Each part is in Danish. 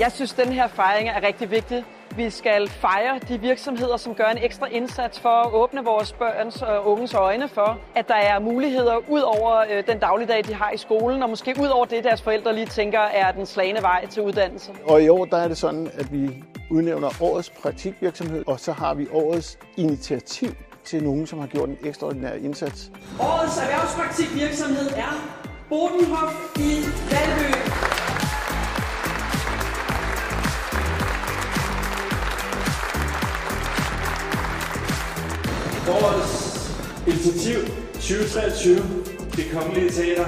Jeg synes, den her fejring er rigtig vigtig. Vi skal fejre de virksomheder, som gør en ekstra indsats for at åbne vores børns og unges øjne for, at der er muligheder ud over øh, den dagligdag, de har i skolen, og måske ud over det, deres forældre lige tænker er den slagende vej til uddannelse. Og i år der er det sådan, at vi udnævner årets praktikvirksomhed, og så har vi årets initiativ til nogen, som har gjort en ekstraordinær indsats. Årets erhvervspraktikvirksomhed er Bodenhof i Valby. Forårets initiativ 2023, det kongelige teater.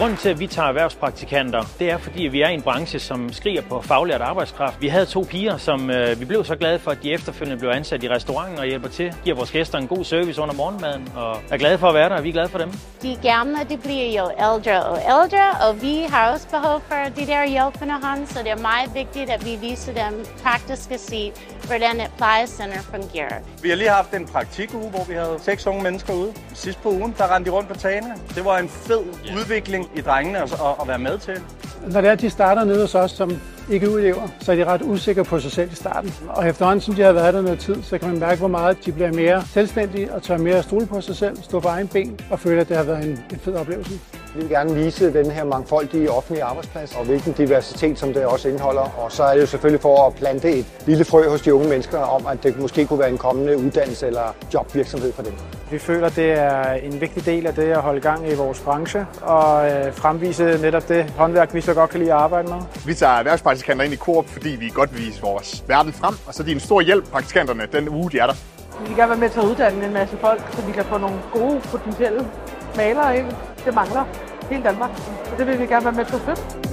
Grunden til, at vi tager erhvervspraktikanter, det er, fordi vi er i en branche, som skriger på faglært arbejdskraft. Vi havde to piger, som øh, vi blev så glade for, at de efterfølgende blev ansat i restauranten og hjælper til, giver vores gæster en god service under morgenmaden, og er glade for at være der, og vi er glade for dem. De gamle, de bliver jo ældre og ældre, og vi har også behov for de der hjælpende hånd, så det er meget vigtigt, at vi viser dem praktisk at se, hvordan et plejecenter fungerer. Vi har lige haft en praktikuge, hvor vi havde seks unge mennesker ude. Sidst på ugen, der rendte de rundt på tagene. Det var en fed yeah. udvikling i drengene at, at være med til. Når det er, de starter nede hos os som ikke udlever, så er de ret usikre på sig selv i starten. Og efterhånden, som de har været der noget tid, så kan man mærke, hvor meget de bliver mere selvstændige og tør mere stole på sig selv, stå på egen ben og føle, at det har været en, en fed oplevelse. Vi vil gerne vise den her mangfoldige offentlige arbejdsplads, og hvilken diversitet, som det også indeholder. Og så er det jo selvfølgelig for at plante et lille frø hos de unge mennesker om, at det måske kunne være en kommende uddannelse eller jobvirksomhed for dem. Vi føler, at det er en vigtig del af det at holde gang i vores branche og øh, fremvise netop det håndværk, vi så godt kan lide at arbejde med. Vi tager erhvervspraktikanter ind i Coop, fordi vi godt vil vise vores verden frem, og så er de en stor hjælp, praktikanterne, den uge, de er der. Vi vil gerne være med til at uddanne en masse folk, så vi kan få nogle gode potentielle malere ind. Det mangler hele Danmark, så det vil vi gerne være med til at støtte.